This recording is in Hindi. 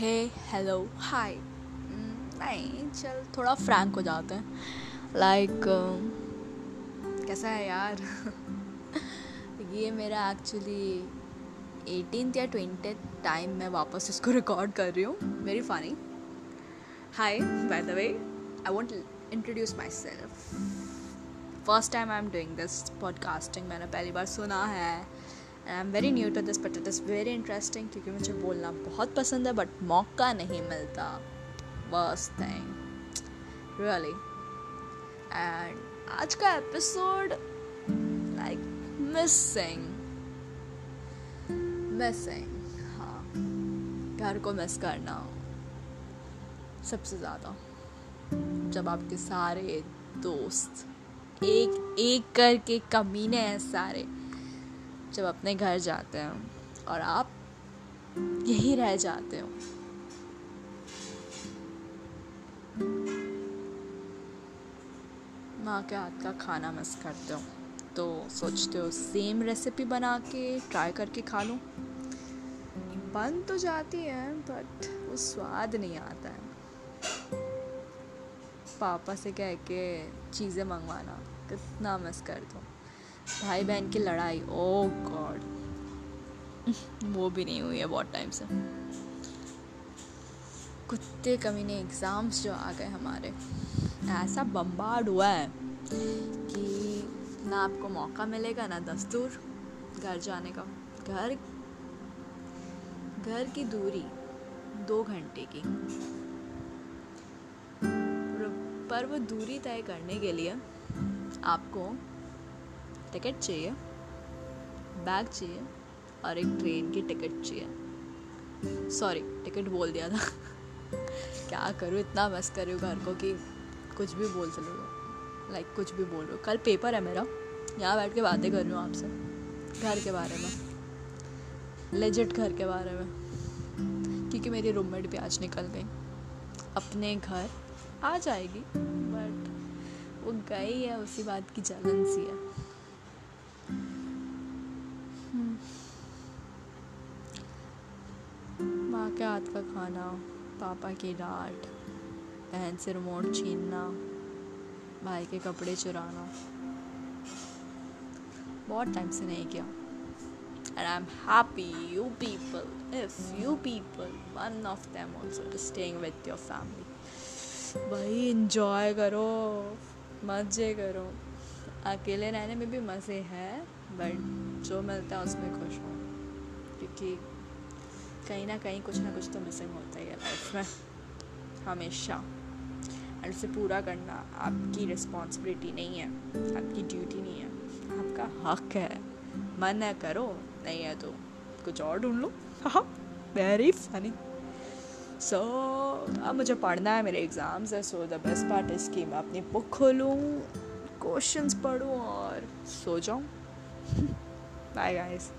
हे हेलो हाय नहीं चल थोड़ा फ्रैंक हो जाते हैं. लाइक like, uh, कैसा है यार? ये मेरा एक्चुअली एटीन या ट्वेंटी टाइम मैं वापस इसको रिकॉर्ड कर रही हूँ. Very funny hi by the way I want introduce myself first time I am doing this podcasting मैंने पहली बार सुना है. I am very new to this, but it is very interesting क्योंकि मुझे बोलना बहुत पसंद है, बट मौका नहीं मिलता। बस थिंग रियली एंड आज का एपिसोड लाइक मिसिंग मिसिंग हाँ. घर को मिस करना. सबसे ज़्यादा. जब आपके सारे दोस्त एक एक करके कमीने हैं सारे। जब अपने घर जाते हैं और आप यही रह जाते हो। माँ के हाथ का खाना मिस करते हो तो सोचते हो सेम रेसिपी बना के ट्राई करके खा लूँ। बन तो जाती है बट वो स्वाद नहीं आता है। पापा से कह के चीज़ें मंगवाना, कितना मिस कर दो भाई बहन की लड़ाई। ओ गॉड वो भी नहीं हुई है बहुत टाइम से। कुत्ते कमीने एग्ज़ाम्स जो आ गए हमारे। ऐसा बम्बार्ड हुआ है कि ना आपको मौका मिलेगा, ना दस्तूर घर जाने का। घर घर की दूरी दो घंटे की। पर वो दूरी तय करने के लिए आपको टिकट चाहिए बैग चाहिए और एक ट्रेन की टिकट चाहिए। सॉरी टिकट बोल दिया था। क्या करूँ? इतना मिस कर रही हूँ घर को कि कुछ भी बोल चलो लाइक like, कुछ भी बोल रही हूँ। कल पेपर है मेरा। यहाँ बैठ के बातें कर रही हूँ आपसे। घर के बारे में। लेजिट घर के बारे में। क्योंकि मेरी रूममेट भी आज निकल गई। अपने घर आ जाएगी बट वो गई है उसी बात की जलन सी है। माँ के हाथ का खाना, पापा की डांट, बहन से रिमोट छीनना, भाई के कपड़े चुराना। बहुत टाइम से नहीं किया। And I am happy you people if you people one of them also staying with your family भाई इंजॉय करो, मज़े करो। अकेले रहने में भी मज़े है बट जो मिलता है उसमें खुश हो। क्योंकि कहीं ना कहीं कुछ ना कुछ तो मिसिंग होता ही है लाइफ में, हमेशा। और उसे पूरा करना आपकी रिस्पॉन्सिबिलिटी नहीं है, आपकी ड्यूटी नहीं है। आपका हक है। मन है, करो, नहीं है तो कुछ और ढूंढ लो। हाँ वेरी फनी सो अब मुझे पढ़ना है, मेरे एग्ज़ाम्स है so the best part is कि मैं अपनी बुक खोलूँ। क्वेश्चंस पढ़ूँ और सो जाऊँ। Bye guys